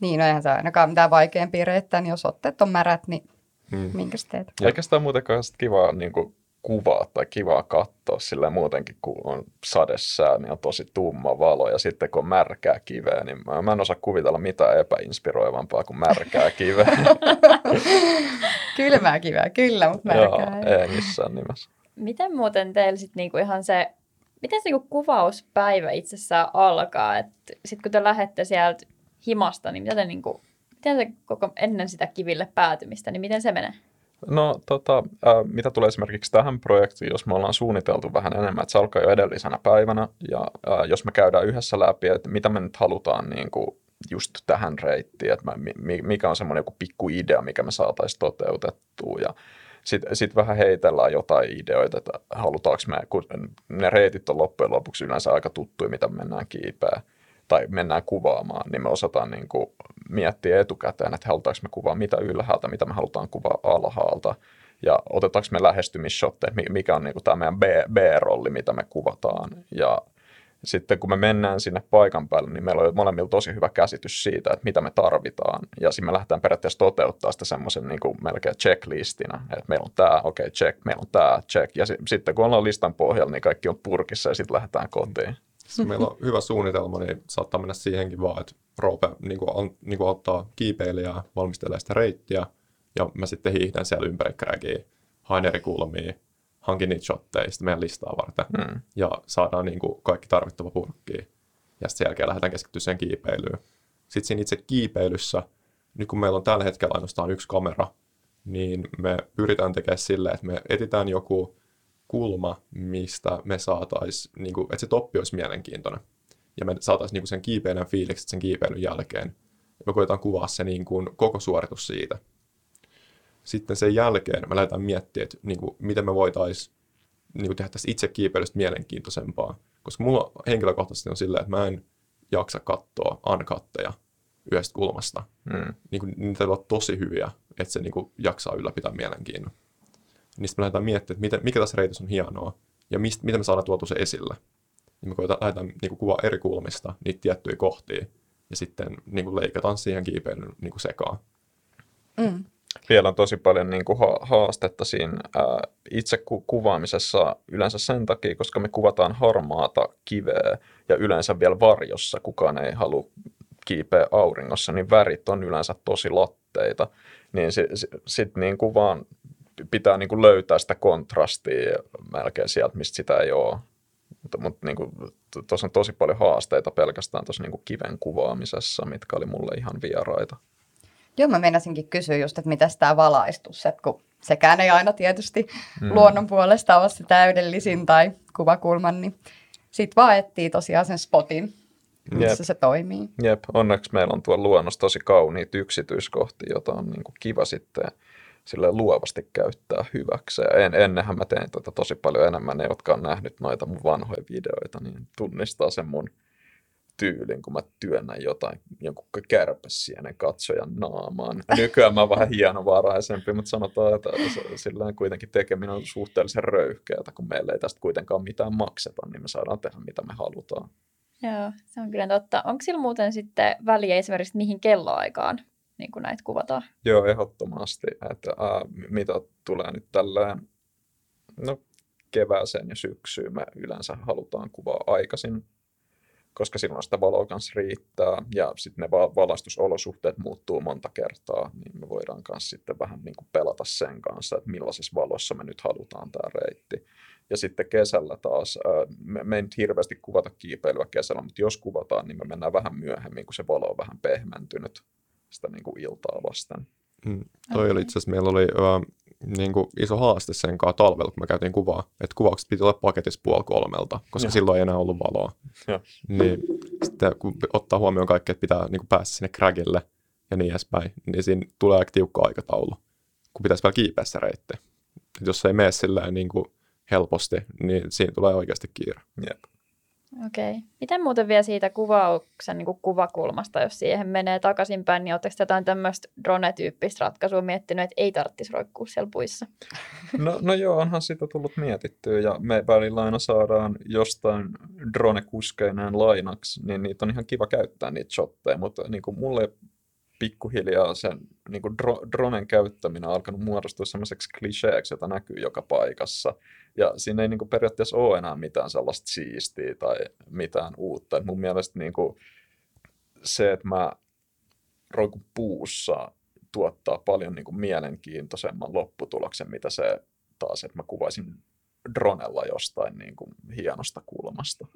Niin, no eihän se ainakaan mitään vaikeampia reittää, niin jos otteet on märät, niin Mm. minkäs teet? Eikä sitä muutenkaan sit kivaa niin kuin, kuvaa tai kivaa katsoa sillä muutenkin, kun on sadesää, niin on tosi tumma valo. Ja sitten kun on märkää kiveä, niin mä, mä en osaa kuvitella mitään epäinspiroivampaa kuin märkää kiveä. Kylmää kivää, kyllä, mutta Joo, märkää. ei. ei missään nimessä. Miten muuten teillä sitten niinku ihan se, miten se niinku kuvauspäivä itsessään alkaa? Sitten kun te lähdette sieltä himasta, niin mitä te niinku, miten se koko ennen sitä kiville päätymistä, niin miten se menee? No tota, äh, mitä tulee esimerkiksi tähän projektiin, jos me ollaan suunniteltu vähän enemmän, että se alkaa jo edellisenä päivänä, ja äh, jos me käydään yhdessä läpi, että mitä me nyt halutaan niin kuin just tähän reittiin, että mä, mi, mikä on semmoinen joku pikku idea, mikä me saataisiin toteutettua, ja sitten sit vähän heitellään jotain ideoita, että halutaanko me, kun ne reitit on loppujen lopuksi yleensä aika tuttuja, mitä mennään kiipeä tai mennään kuvaamaan, niin me osataan niin kuin miettiä etukäteen, että halutaanko me kuvaa mitä ylhäältä, mitä me halutaan kuvaa alhaalta, ja otetaanko me lähestymisshotteja, mi- mikä on niin kuin tämä meidän B- B-rolli, mitä me kuvataan, ja sitten kun me mennään sinne paikan päälle, niin meillä on molemmilla tosi hyvä käsitys siitä, että mitä me tarvitaan. Ja sitten me lähdetään periaatteessa toteuttaa sitä semmoisen niin melkein checklistinä, että meillä on tämä, okei, okay, check, meillä on tämä, check. Ja si- sitten kun ollaan listan pohjalla, niin kaikki on purkissa ja sitten lähdetään kotiin. Jos meillä on hyvä suunnitelma, niin saattaa mennä siihenkin vaan, että Roope niin kuin, an, niin kuin ottaa kiipeilijää, valmistelee sitä reittiä, ja mä sitten hiihdän siellä ympäri kräkiä, haen eri kulmia, hankin niitä shotteja sitten meidän listaa varten, Mm. ja saadaan niin kuin, kaikki tarvittava purkkiin. Ja sitten sen jälkeen lähdetään keskittyä siihen kiipeilyyn. Sitten siinä itse kiipeilyssä, nyt kun meillä on tällä hetkellä ainoastaan yksi kamera, niin me pyritään tekemään silleen, että me etitään joku kulma, mistä me saataisiin, niin kuin, että se toppi olisi mielenkiintoinen. Ja me saataisiin niin kuin sen kiipeilijän fiilikset sen kiipeilyn jälkeen. Ja me koetaan kuvaa se niin kuin, koko suoritus siitä. Sitten sen jälkeen me lähdetään miettimään, että niin kuin, miten me voitaisiin niin kuin tehdä tästä itse kiipeilystä mielenkiintoisempaa. Koska mulla henkilökohtaisesti on silleen, että mä en jaksa katsoa uncutteja yhdestä kulmasta. Mm. Niin kuin, niitä olla tosi hyviä, että se niin kuin, jaksaa ylläpitää mielenkiinnon. Niin sitten me lähdetään miettimään, että miten, mikä tässä reitissä on hienoa ja mistä, miten me saadaan tuotu se esille. Niin me koetaan, lähdetään niin kuin, kuvaa eri kulmista niitä tiettyjä kohtia ja sitten niin kuin, leikataan siihen kiipeilyn niin kuin, sekaan. Mm. Vielä on tosi paljon niin kuin ha- haastetta siinä ää, itse ku- kuvaamisessa yleensä sen takia, koska me kuvataan harmaata kiveä ja yleensä vielä varjossa. Kukaan ei halua kiipeä auringossa, niin värit on yleensä tosi latteita. Niin sitten si- sit niin kuin vaan pitää niin kuin löytää sitä kontrastia melkein sieltä, mistä sitä ei ole. Mutta, mutta niin kuin, tuossa on tosi paljon haasteita pelkästään tuossa niin kuin kiven kuvaamisessa, mitkä oli mulle ihan vieraita. Joo, mä meinasinkin kysyä just, että mitäs tämä valaistus, että kun sekään ei aina tietysti mm. luonnon puolesta ole se täydellisin tai kuvakulman, niin sit vaan etsii tosiaan sen spotin, missä Jep. se toimii. Jep, onneksi meillä on tuolla luonnossa tosi kauniita yksityiskohtia, joita on niin kuin kiva sitten sille luovasti käyttää hyväksi. Ja en, ennenhän mä tein tätä tosi paljon enemmän. Ne, jotka on nähnyt noita mun vanhoja videoita, niin tunnistaa sen mun tyylin, kun mä työnnän jotain, jonkun kärpäsienen katsojan naamaan. Nykyään mä oon vähän hienovaraisempi, mutta sanotaan, että sillä kuitenkin tekeminen on suhteellisen röyhkeätä, kun meillä ei tästä kuitenkaan mitään makseta, niin me saadaan tehdä mitä me halutaan. Joo, se on kyllä totta. Onko sillä muuten sitten väliä esimerkiksi, mihin kelloaikaan niin kuin näitä kuvataan? Joo, ehdottomasti. Että, ää, mitä tulee nyt tällään, no kevääseen ja syksyyn me yleensä halutaan kuvaa aikaisin. koska silloin sitä valoa kanssa riittää ja sitten ne va- valaistusolosuhteet muuttuu monta kertaa, niin me voidaan myös sitten vähän niin kuin pelata sen kanssa, että millaisessa valossa me nyt halutaan tämä reitti. Ja sitten kesällä taas, me, me ei nyt hirveästi kuvata kiipeilyä kesällä, mutta jos kuvataan, niin me mennään vähän myöhemmin, kun se valo on vähän pehmentynyt sitä niin kuin iltaa vasten. Mm, toi oli itse asiassa, meillä oli uh, niin kuin iso haaste sen kanssa talvella, kun me käytiin kuvaa, että kuvaukset piti olla paketissa puoli kolmelta, koska ja. silloin ei enää ollut valoa. Ja. Niin sitten kun ottaa huomioon kaikki, että pitää niin kuin päästä sinne kragille ja niin edespäin, niin siinä tulee aika tiukka aikataulu, kun pitäisi vielä kiipeä se reitti. Et jos se ei mene silleen niin kuin helposti, niin siinä tulee oikeasti kiire. Jep. Okei. Okay. Miten muuten vielä siitä kuvauksen niin kuin kuvakulmasta, jos siihen menee takaisinpäin, niin oletteko jotain tämmöistä drone-tyyppistä ratkaisua miettinyt, että ei tarvitsisi roikkua siellä puissa? No, no joo, onhan sitä tullut mietittyä ja me välillä aina saadaan jostain drone-kuskeineen lainaksi, niin niitä on ihan kiva käyttää niitä shotteja, mutta niin kuin mulle pikkuhiljaa sen niin kuin dro- dronen käyttäminen on alkanut muodostua semmoiseksi kliseeksi, jota näkyy joka paikassa. Ja siinä ei niin kuin periaatteessa ole enää mitään sellaista siistiä tai mitään uutta. Et mun mielestä niin kuin se, että mä roikun puussa tuottaa paljon niin kuin mielenkiintoisemman lopputuloksen, mitä se taas, että mä kuvaisin dronella jostain niin kuin hienosta kulmasta.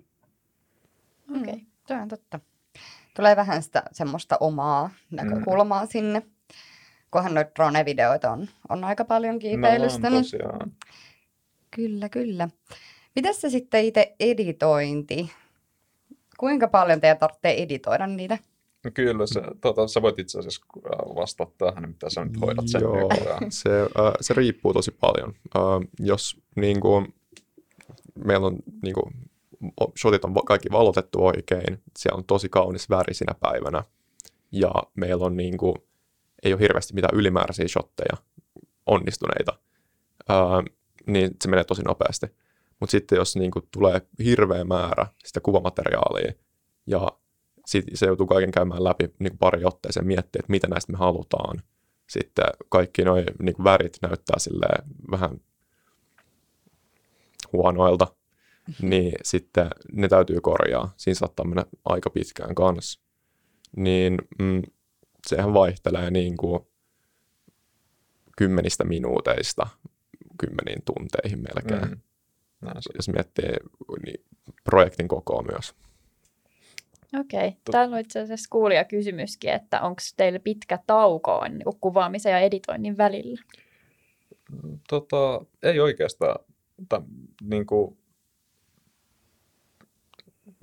Okei. Okay. Tuo on totta. Tulee vähän sitä semmoista omaa näkökulmaa mm. sinne. Kunhan noita drone-videoita on, on aika paljon kiipeilystä. No, niin... tosiaan. Kyllä, kyllä. Mitäs se sitten itse editointi? Kuinka paljon teidän tarvitsee editoida niitä? No kyllä, se, tota, sä voit itse asiassa äh, vastata tähän, mitä sä nyt hoidat sen Joo, nykyään. se, äh, se riippuu tosi paljon. Äh, jos niin kuin, meillä on niin kuin, shotit on kaikki valotettu oikein, siellä on tosi kaunis väri sinä päivänä, ja meillä on niin kuin, ei ole hirveästi mitään ylimääräisiä shotteja onnistuneita, ää, niin se menee tosi nopeasti. Mutta sitten jos niin kuin, tulee hirveä määrä sitä kuvamateriaalia, ja sit se joutuu kaiken käymään läpi niin pari otteeseen miettiä, että mitä näistä me halutaan. Sitten kaikki nuo niin värit näyttää silleen vähän huonoilta, niin sitten ne täytyy korjaa. Siinä saattaa mennä aika pitkään kanssa. Niin mm, sehän vaihtelee niin kuin kymmenistä minuuteista kymmeniin tunteihin melkein. Mm. Näin se on. Jos miettii niin projektin kokoa myös. Okei. Okay. Täällä on itse asiassa kuulija kysymyskin, että onko teillä pitkä tauko niin kuvaamisen ja editoinnin välillä? Tota, ei oikeastaan. Ta, niin kuin,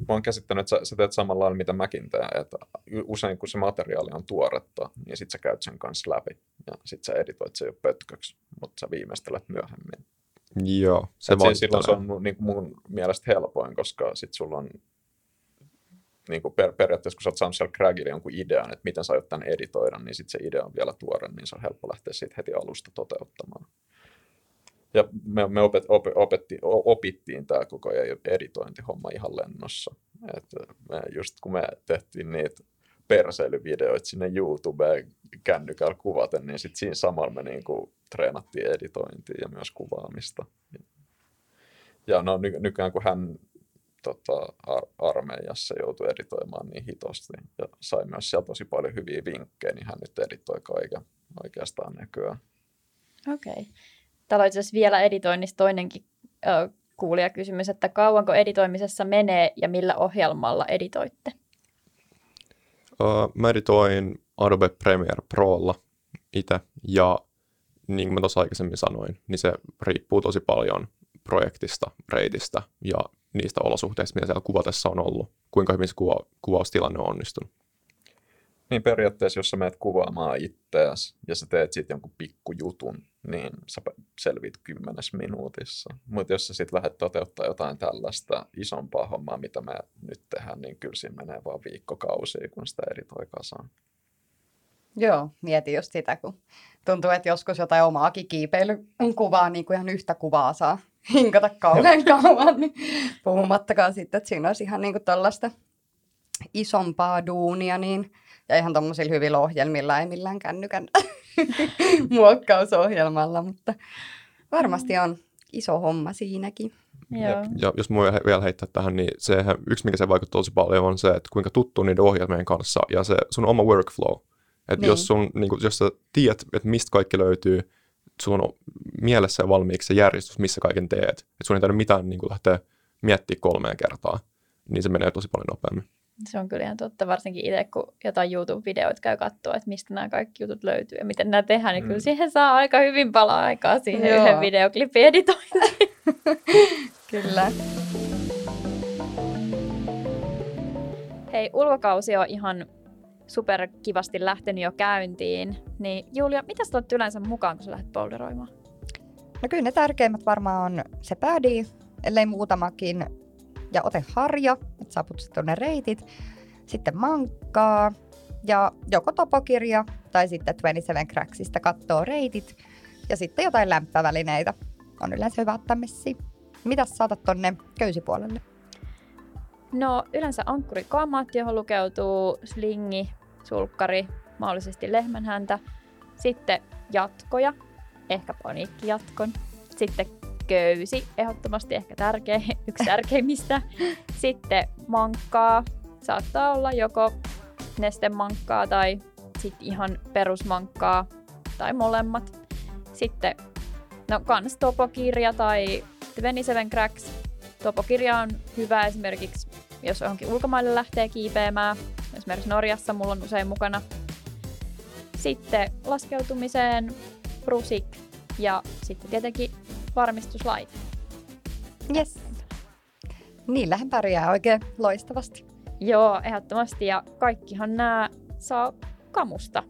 mä oon käsittänyt, että sä, sä teet samalla lailla, mitä mäkin teen. Että usein kun se materiaali on tuoretta, niin sit sä käyt sen kanssa läpi. Ja sit sä editoit sen jo pötköksi, mutta sä viimeistelet myöhemmin. Joo, se Et se, silloin se on mun, niin kuin mun mielestä helpoin, koska sit sulla on niin kuin per, periaatteessa, kun sä oot saanut siellä Cragille jonkun idean, että miten sä aiot tämän editoida, niin sit se idea on vielä tuore, niin se on helppo lähteä siitä heti alusta toteuttamaan. Ja me, me opet, op, opetti, opittiin tämä koko editointihomma ihan lennossa. Et me just kun me tehtiin niitä perseilyvideoita sinne YouTubeen kännykällä kuvaten, niin sit siinä samalla me niinku treenattiin editointia ja myös kuvaamista. Ja no ny- nykyään kun hän tota, ar- armeijassa joutui editoimaan niin hitosti ja sai myös siellä tosi paljon hyviä vinkkejä, niin hän nyt editoi kaiken oikeastaan nykyään. Okei. Okay. Täällä on itse asiassa vielä editoinnista toinenkin kuulijakysymys, että kauanko editoimisessa menee ja millä ohjelmalla editoitte? Mä editoin Adobe Premiere Prolla itse ja niin kuin mä tuossa aikaisemmin sanoin, niin se riippuu tosi paljon projektista, reitistä ja niistä olosuhteista, mitä siellä kuvatessa on ollut, kuinka hyvin se kuva, kuvaustilanne on onnistunut. Niin periaatteessa, jos sä menet kuvaamaan itseäsi ja sä teet siitä jonkun pikkujutun, niin sä selviit kymmenes minuutissa. Mutta jos sä sitten lähdet toteuttaa jotain tällaista isompaa hommaa, mitä me nyt tehdään, niin kyllä siinä menee vaan viikkokausia, kun sitä editoi kasaan. Joo, mietin just sitä, kun tuntuu, että joskus jotain omaakin kiipeilykuvaa, niin kuin ihan yhtä kuvaa saa hinkata kauhean kauan, niin puhumattakaan sitten, että siinä olisi ihan niin kuin tällaista isompaa duunia, niin ja ihan tuommoisilla hyvillä ohjelmilla, ei millään kännykän muokkausohjelmalla, mutta varmasti on iso homma siinäkin. Joo. Ja jos mua he- vielä heittää tähän, niin se, yksi, mikä se vaikuttaa tosi paljon, on se, että kuinka tuttu niiden ohjelmien kanssa ja se sun oma workflow. Että Niin. jos, sun, niin kun, jos sä tiedät, että mistä kaikki löytyy, sun on mielessä valmiiksi se järjestys, missä kaiken teet. Että sun ei tarvitse mitään niin kuin lähteä miettimään kolmeen kertaa, niin se menee tosi paljon nopeammin. Se on kyllä ihan totta, varsinkin itse, kun jotain YouTube-videoita käy katsoa, että mistä nämä kaikki jutut löytyy ja miten nämä tehdään, niin Mm. kyllä siihen saa aika hyvin palaa aikaa siihen Joo. yhden videoklipin editointiin. Kyllä. Hei, ulkokausi on ihan superkivasti lähtenyt jo käyntiin. Niin Julia, mitä sä otat yleensä mukaan, kun sä lähdet boulderoimaan? No kyllä ne tärkeimmät varmaan on se pädi, ellei muutamakin, ja ote harja, että saaput sitten ne reitit, sitten mankkaa, ja joko topokirja tai sitten 27 Cracksista kattoo reitit, ja sitten jotain lämpövälineitä. On yleensä hyvä ottaa messiin. Mitäs saatat tonne köysipuolelle? No yleensä ankkurikamat, johon lukeutuu slingi, sulkkari, mahdollisesti lehmänhäntä. Sitten jatkoja, ehkä paniikkijatkon. Sitten köysi, ehdottomasti ehkä tärkeä, yksi tärkeimmistä. Sitten mankkaa, saattaa olla joko nestemankkaa tai sitten ihan perusmankkaa tai molemmat. Sitten no kans topokirja tai 27 Cracks. Topokirja on hyvä esimerkiksi, jos johonkin ulkomaille lähtee kiipeämään. Esimerkiksi Norjassa mulla on usein mukana. Sitten laskeutumiseen brusik ja sitten tietenkin varmistuslaite. Yes. Niillähän pärjää oikein loistavasti. Joo, ehdottomasti. Ja kaikkihan nämä saa kamusta.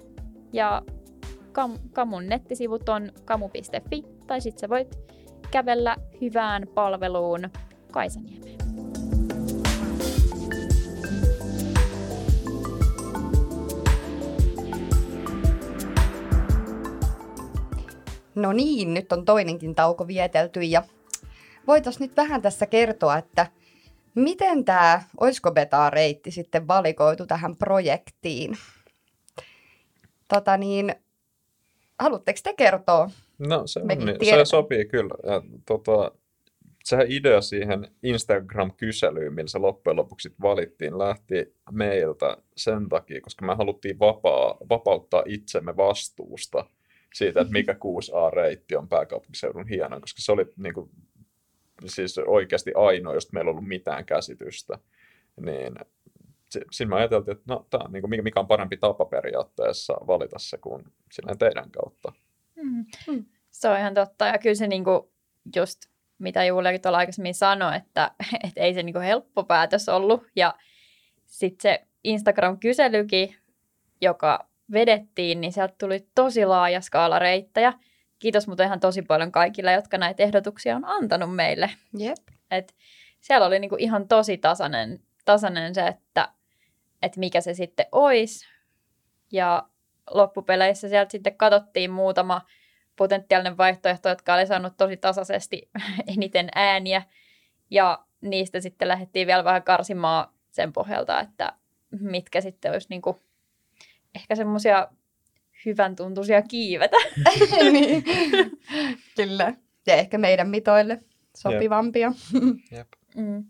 Ja kam, kamun nettisivut on kamu.fi, tai sitten sä voit kävellä hyvään palveluun Kaisaniemeen. No niin, nyt on toinenkin tauko vietelty ja voitais nyt vähän tässä kertoa, että miten tämä Oisko Beta-reitti sitten valikoitu tähän projektiin? Tota niin, haluatteko te kertoa? No se, on, niin, se sopii kyllä. Ja, tota, sehän idea siihen Instagram-kyselyyn, millä se loppujen lopuksi valittiin, lähti meiltä sen takia, koska me haluttiin vapaa, vapauttaa itsemme vastuusta siitä, että mikä 6A-reitti on pääkaupunkiseudun hieno, koska se oli niin kuin, siis oikeasti ainoa, josta meillä ei ollut mitään käsitystä. Niin si- siinä me ajateltiin, että no, tää on, niin kuin, mikä- on parempi tapa periaatteessa valita se kuin silleen teidän kautta. Mm. Mm. Se on ihan totta. Ja kyllä se niinku just, mitä Juliakin tuolla aikaisemmin sanoi, että, että ei se niinku helppo päätös ollut. Ja sitten se Instagram-kyselykin, joka vedettiin, niin sieltä tuli tosi laaja skaala reittejä. Kiitos muuten ihan tosi paljon kaikille, jotka näitä ehdotuksia on antanut meille. Jep. Et siellä oli niinku ihan tosi tasainen, tasainen se, että, että mikä se sitten olisi. Ja loppupeleissä sieltä sitten katsottiin muutama potentiaalinen vaihtoehto, jotka oli saanut tosi tasaisesti eniten ääniä. Ja niistä sitten lähdettiin vielä vähän karsimaan sen pohjalta, että mitkä sitten olisi niinku ehkä semmoisia hyvän tuntuisia kiivetä. niin. Kyllä. Ja ehkä meidän mitoille sopivampia. Mm.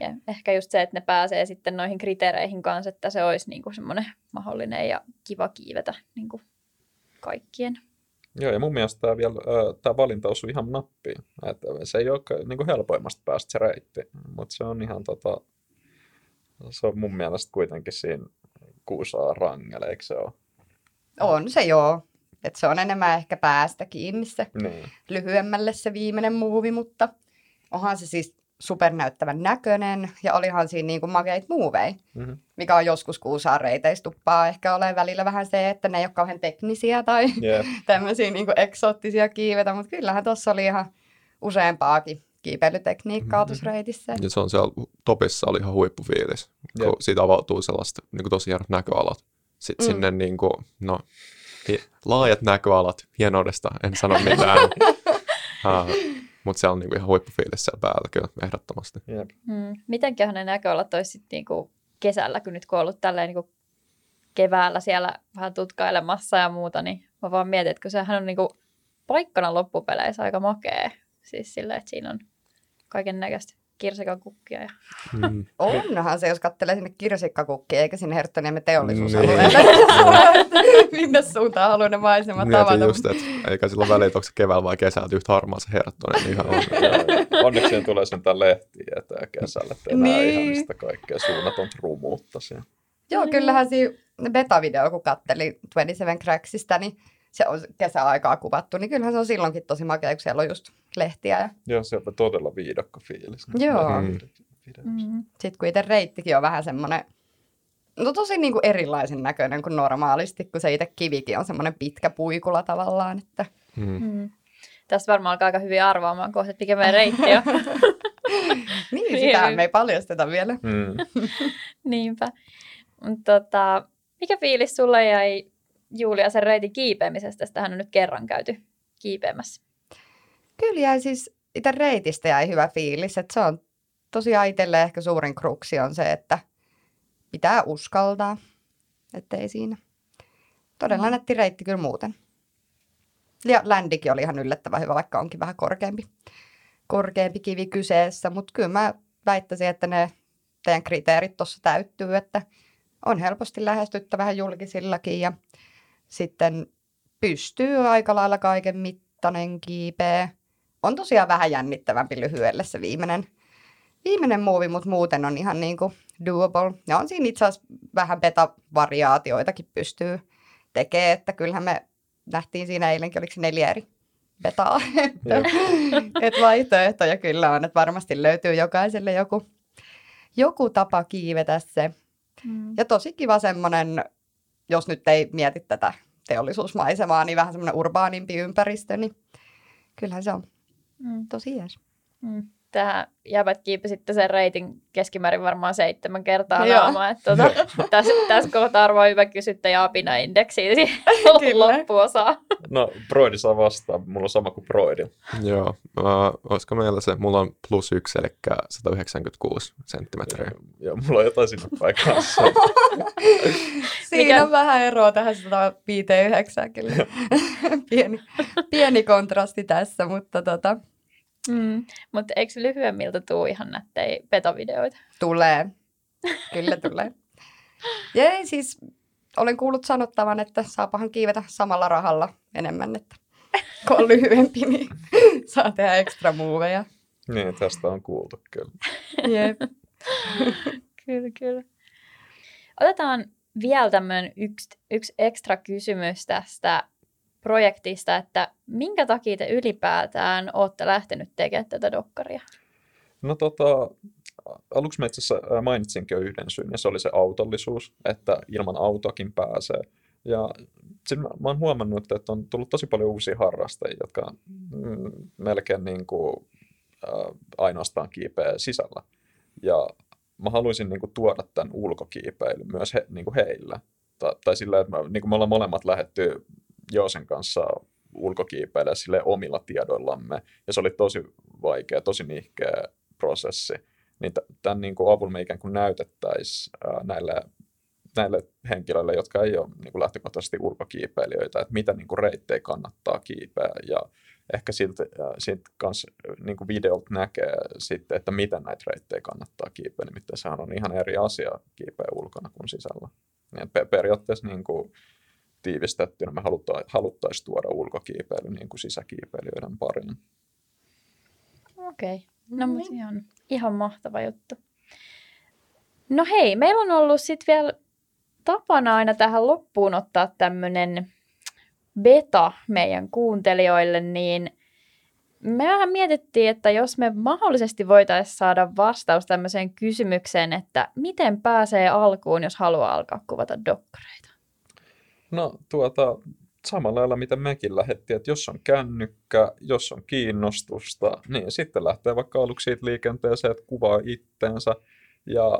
Ja ehkä just se, että ne pääsee sitten noihin kriteereihin kanssa, että se olisi niinku semmoinen mahdollinen ja kiva kiivetä niinku kaikkien. Joo, ja mun mielestä tämä, vielä, tämä valinta osui ihan nappiin. Että se ei ole niin kuin helpoimmasta päästä se reitti, mutta se on ihan tota, se on mun mielestä kuitenkin siinä kuusaa rangelle, eikö se ole? On se joo. Et se on enemmän ehkä päästä kiinni se Niin. lyhyemmälle se viimeinen muuvi, mutta onhan se siis supernäyttävän näköinen ja olihan siinä niinku makeit muuvei, Mm-hmm. mikä on joskus kuusaanreiteistuppaa ehkä ole välillä vähän se, että ne ei ole kauhean teknisiä tai Jep. tämmöisiä niinku eksoottisia kiivetä, mutta kyllähän tuossa oli ihan useampaakin kiipeilytekniikkaa Mhm. tuossa reitissä. Ja se on siellä topissa oli ihan huippufiilis, Jep. kun siitä avautuu sellaista niin kuin tosi hienot näköalat. Sitten Mm. sinne niin kuin, no, hi- laajat näköalat, hienoudesta en sano mitään. uh, mutta se on niin kuin ihan huippufiilis siellä päällä kyllä, ehdottomasti. Jep. Mm. Mitenköhän ne näköalat olisi sitten niinku kesällä, kun nyt kun on ollut tälleen niinku keväällä siellä vähän tutkailemassa ja muuta, niin mä vaan mietin, että kun sehän on niinku paikkana loppupeleissä aika makea. Siis silleen, että siinä on kaiken näköistä kirsikakukkia. Ja... Mm. Onhan se, jos katselee sinne kirsikkakukkia, eikä sinne Herttoniemen Niin. teollisuusalueelle. Minne suuntaan haluaa ne maisemat Mietin tavata. just, että eikä sillä väliä, että onko se keväällä vai kesällä, yhtä harmaa se herttonen, niin ihan on. Onneksi siihen tulee sentään lehtiä eteen kesällä, että enää Niin. ihan mistä kaikkea suunnaton rumuutta siellä. Joo, kyllähän siinä beta-video, kun katteli 27 Cracksista, niin se on kesäaikaa kuvattu, niin kyllähän se on silloinkin tosi makea, kun siellä on just lehtiä. Ja Joo, se on todella viidakko fiilis. Joo. Mm. Mm. sitten kun itse reittikin on vähän semmoinen, no tosi niin kuin erilaisen näköinen kuin normaalisti, kun se itse kivikin on semmoinen pitkä puikula tavallaan, että Mm. Mm. Tästä varmaan alkaa aika hyvin arvaamaan kohta, että mikä meidän reitti on. niin, sitä me ei paljasteta vielä. Mm. Niinpä. Mut Tota, mikä fiilis sulla jäi Julia sen reitin kiipeämisestä? Tähän on nyt kerran käyty kiipeämässä. Kyllä jäi siis itse reitistä jäi hyvä fiilis, että se on tosiaan itselle ehkä suurin kruksi on se, että pitää uskaltaa, ettei siinä. Todella Mm. nätti reitti kyllä muuten. Ja ländikin oli ihan yllättävän hyvä, vaikka onkin vähän korkeampi, korkeampi kivi kyseessä, mutta kyllä mä väittäisin, että ne teidän kriteerit tuossa täyttyy, että on helposti lähestyttä vähän julkisillakin ja sitten pystyy aika lailla kaiken mittainen kiipeä. On tosiaan vähän jännittävämpi lyhyelle se viimeinen, viimeinen muuvi, mutta muuten on ihan niin kuin doable. Ja on siinä itse asiassa vähän beta-variaatioitakin pystyy tekemään, että kyllähän me nähtiin siinä eilenkin, oliko se neljä eri betaa, että, että vaihtoehtoja kyllä on, että varmasti löytyy jokaiselle joku, joku tapa kiivetä se. Mm. Ja tosi kiva semmoinen, jos nyt ei mieti tätä teollisuusmaisemaa, niin vähän semmoinen urbaanimpi ympäristö, niin kyllähän se on Mm. tosi jees. Mm. Tähän jäbät kiipi sitten sen reitin keskimäärin varmaan seitsemän kertaa Joo. naamaa. Että tuota, tässä, tässä kohtaa arvoa hyvä apina-indeksiä siihen Kyllä. loppuosaan. No, Broidi saa vastaa. Mulla on sama kuin Broidi. Joo, uh, olisiko meillä se, mulla on plus yksi, eli 196 senttimetriä. Ja mulla on jotain sinne kanssa. Siinä Mikä- on vähän eroa tähän 159 kyllä. pieni, pieni kontrasti tässä, mutta tota, Mm. Mutta eikö lyhyemmiltä tuu ihan nättei petovideoita? tulee. Kyllä tulee. Jei, siis olen kuullut sanottavan, että saapahan kiivetä samalla rahalla enemmän, että kun on lyhyempi, niin saa tehdä ekstra muuveja. niin, tästä on kuultu kyllä. Jep. Kyllä, kyllä. Otetaan vielä tämmöinen yksi, yksi ekstra kysymys tästä projektista, että minkä takia te ylipäätään olette lähtenyt tekemään tätä dokkaria? No tota, aluksi mä itse asiassa mainitsinkin jo yhden syyn, ja se oli se autollisuus, että ilman autoakin pääsee. Ja sit mä, mä oon huomannut, että on tullut tosi paljon uusia harrastajia, jotka mm, melkein niin kuin, ää, ainoastaan kiipeä sisällä. Ja mä haluaisin niin kuin, tuoda tämän ulkokiipeilyn myös he, niin kuin heillä. Tai, tai sillä, että mä, niin kuin me ollaan molemmat lähetty Joosen kanssa ulkokiipeilemään sille omilla tiedoillamme, ja se oli tosi vaikea, tosi nihkeä prosessi, niin tämän niin kuin avulla me ikään kuin näytettäisiin näille, näille henkilöille, jotka ei ole niin kuin lähtökohtaisesti ulkokiipeilijöitä, että mitä niin kuin reittejä kannattaa kiipeä, ja ehkä siltä, ää, siitä kanssa niin kuin videolta näkee sitten, että miten näitä reittejä kannattaa kiipeä, nimittäin sehän on ihan eri asia kiipeä ulkona kuin sisällä. Ja pe- periaatteessa niin kuin tiivistettynä me halutta, haluttaisiin tuoda ulkokiipeily niin kuin sisäkiipeilijöiden pariin. Okei, okay. no mutta ihan, ihan mahtava juttu. No hei, meillä on ollut sitten vielä tapana aina tähän loppuun ottaa tämmöinen beta meidän kuuntelijoille, niin me vähän mietittiin, että jos me mahdollisesti voitaisiin saada vastaus tämmöiseen kysymykseen, että miten pääsee alkuun, jos haluaa alkaa kuvata dokkareita. No tuota, samalla lailla mitä mekin lähdettiin, että jos on kännykkä, jos on kiinnostusta, niin sitten lähtee vaikka aluksi siitä liikenteeseen, että kuvaa itteensä ja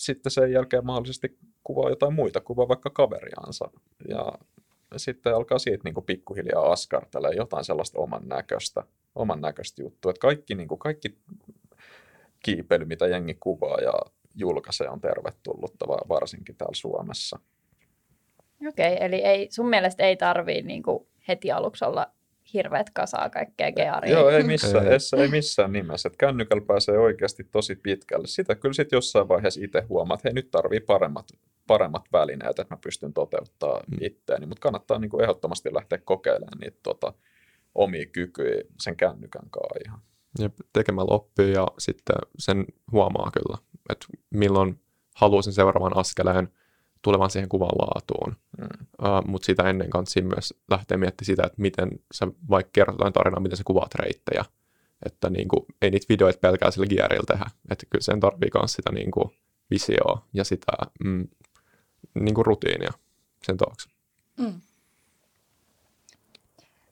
sitten sen jälkeen mahdollisesti kuvaa jotain muita, kuvaa vaikka kaveriansa ja sitten alkaa siitä niin kuin pikkuhiljaa askartelee jotain sellaista oman näköistä, oman näköistä juttua, että kaikki, niin kuin, kaikki kiipeily, mitä jengi kuvaa ja julkaisee on tervetullutta, va- varsinkin täällä Suomessa. Okei, okay, eli ei, sun mielestä ei tarvii niin kuin heti aluksi olla hirveät kasaa kaikkea gearia. Joo, ei missään, Ei. ei. ei missään nimessä. Että kännykällä pääsee oikeasti tosi pitkälle. Sitä kyllä sitten jossain vaiheessa itse huomaa, että hei nyt tarvii paremmat, paremmat välineet, että mä pystyn toteuttamaan Mm. itteeni. Mutta kannattaa niin kuin ehdottomasti lähteä kokeilemaan niitä tota, omia kykyjä sen kännykän kanssa ihan. Ja tekemällä oppii ja sitten sen huomaa kyllä, että milloin haluaa sen seuraavan askeleen tulevan siihen kuvan laatuun. Mm. Uh, Mutta sitä ennen kanssa myös lähtee miettimään sitä, että miten sä vaikka kerrot tarinaa, miten sä kuvaat reittejä. Että niin kuin, ei niitä videoita pelkää sillä gearilla tehdä. Että kyllä sen tarvii myös sitä niin kuin, visioa ja sitä mm, niin kuin rutiinia sen taakse. Mm.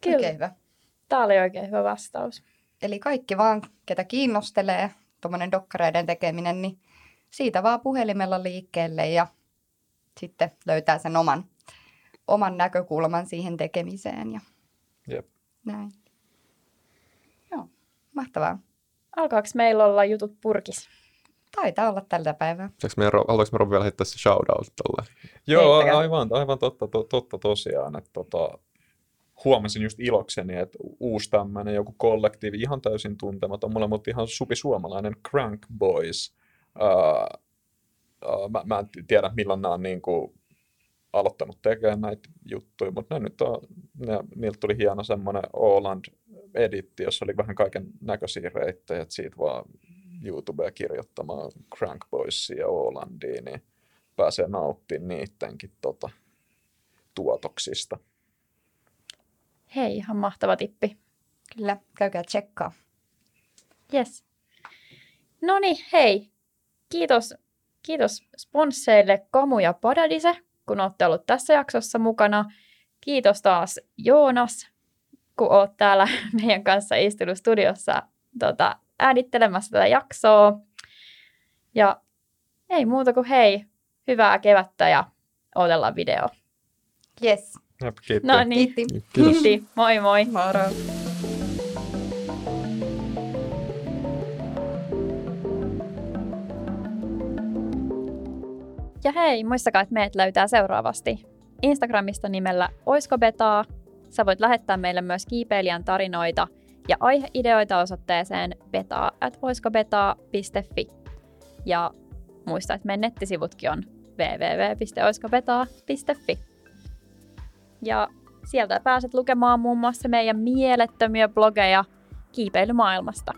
Kyllä. Oikein hyvä. Tämä oli oikein hyvä vastaus. Eli kaikki vaan, ketä kiinnostelee tuommoinen dokkareiden tekeminen, niin siitä vaan puhelimella liikkeelle ja sitten löytää sen oman, oman näkökulman siihen tekemiseen ja Jep. näin. Joo, mahtavaa. Alkaako meillä olla jutut purkis? Taitaa olla tältä päivää. Ro- haluaako me Robi vielä heittää se shoutout tolle? Joo, Heittäkää. aivan, aivan totta, to, totta tosiaan. Että tota, huomasin just ilokseni, että uusi tämmöinen joku kollektiivi, ihan täysin tuntematon, mulla mutta ihan supi suomalainen Crank Boys. Uh, uh, mä, mä en tiedä, milloin nämä on niin kuin aloittanut tekemään näitä juttuja, mutta ne nyt on, ne, niiltä tuli hieno semmoinen Åland editti, jossa oli vähän kaiken näköisiä reittejä, että siitä vaan YouTubea kirjoittamaan Crank Boysia ja Ålandia, niin pääsee nauttimaan niidenkin tota, tuotoksista. Hei, ihan mahtava tippi. Kyllä, käykää tsekkaa. Yes. No niin, hei. Kiitos, kiitos sponsseille Kamu ja Paradise, kun olette ollut tässä jaksossa mukana. Kiitos taas Joonas, kun oot täällä meidän kanssa istunut studiossa tota, äänittelemässä tätä jaksoa. Ja ei muuta kuin hei, hyvää kevättä ja odotellaan video. Yes. Jep, kiitti. No niin, Kiitti. Kiitos. kiitti. Moi moi. Moro. Ja hei, muistakaa, että meidät löytää seuraavasti. Instagramista nimellä Oisko Betaa. Sä voit lähettää meille myös kiipeilijän tarinoita ja aiheideoita osoitteeseen beta at oiskobetaa.fi. Ja muista, että meidän nettisivutkin on www.oiskobetaa.fi. Ja sieltä pääset lukemaan muun muassa meidän mielettömiä blogeja kiipeilymaailmasta.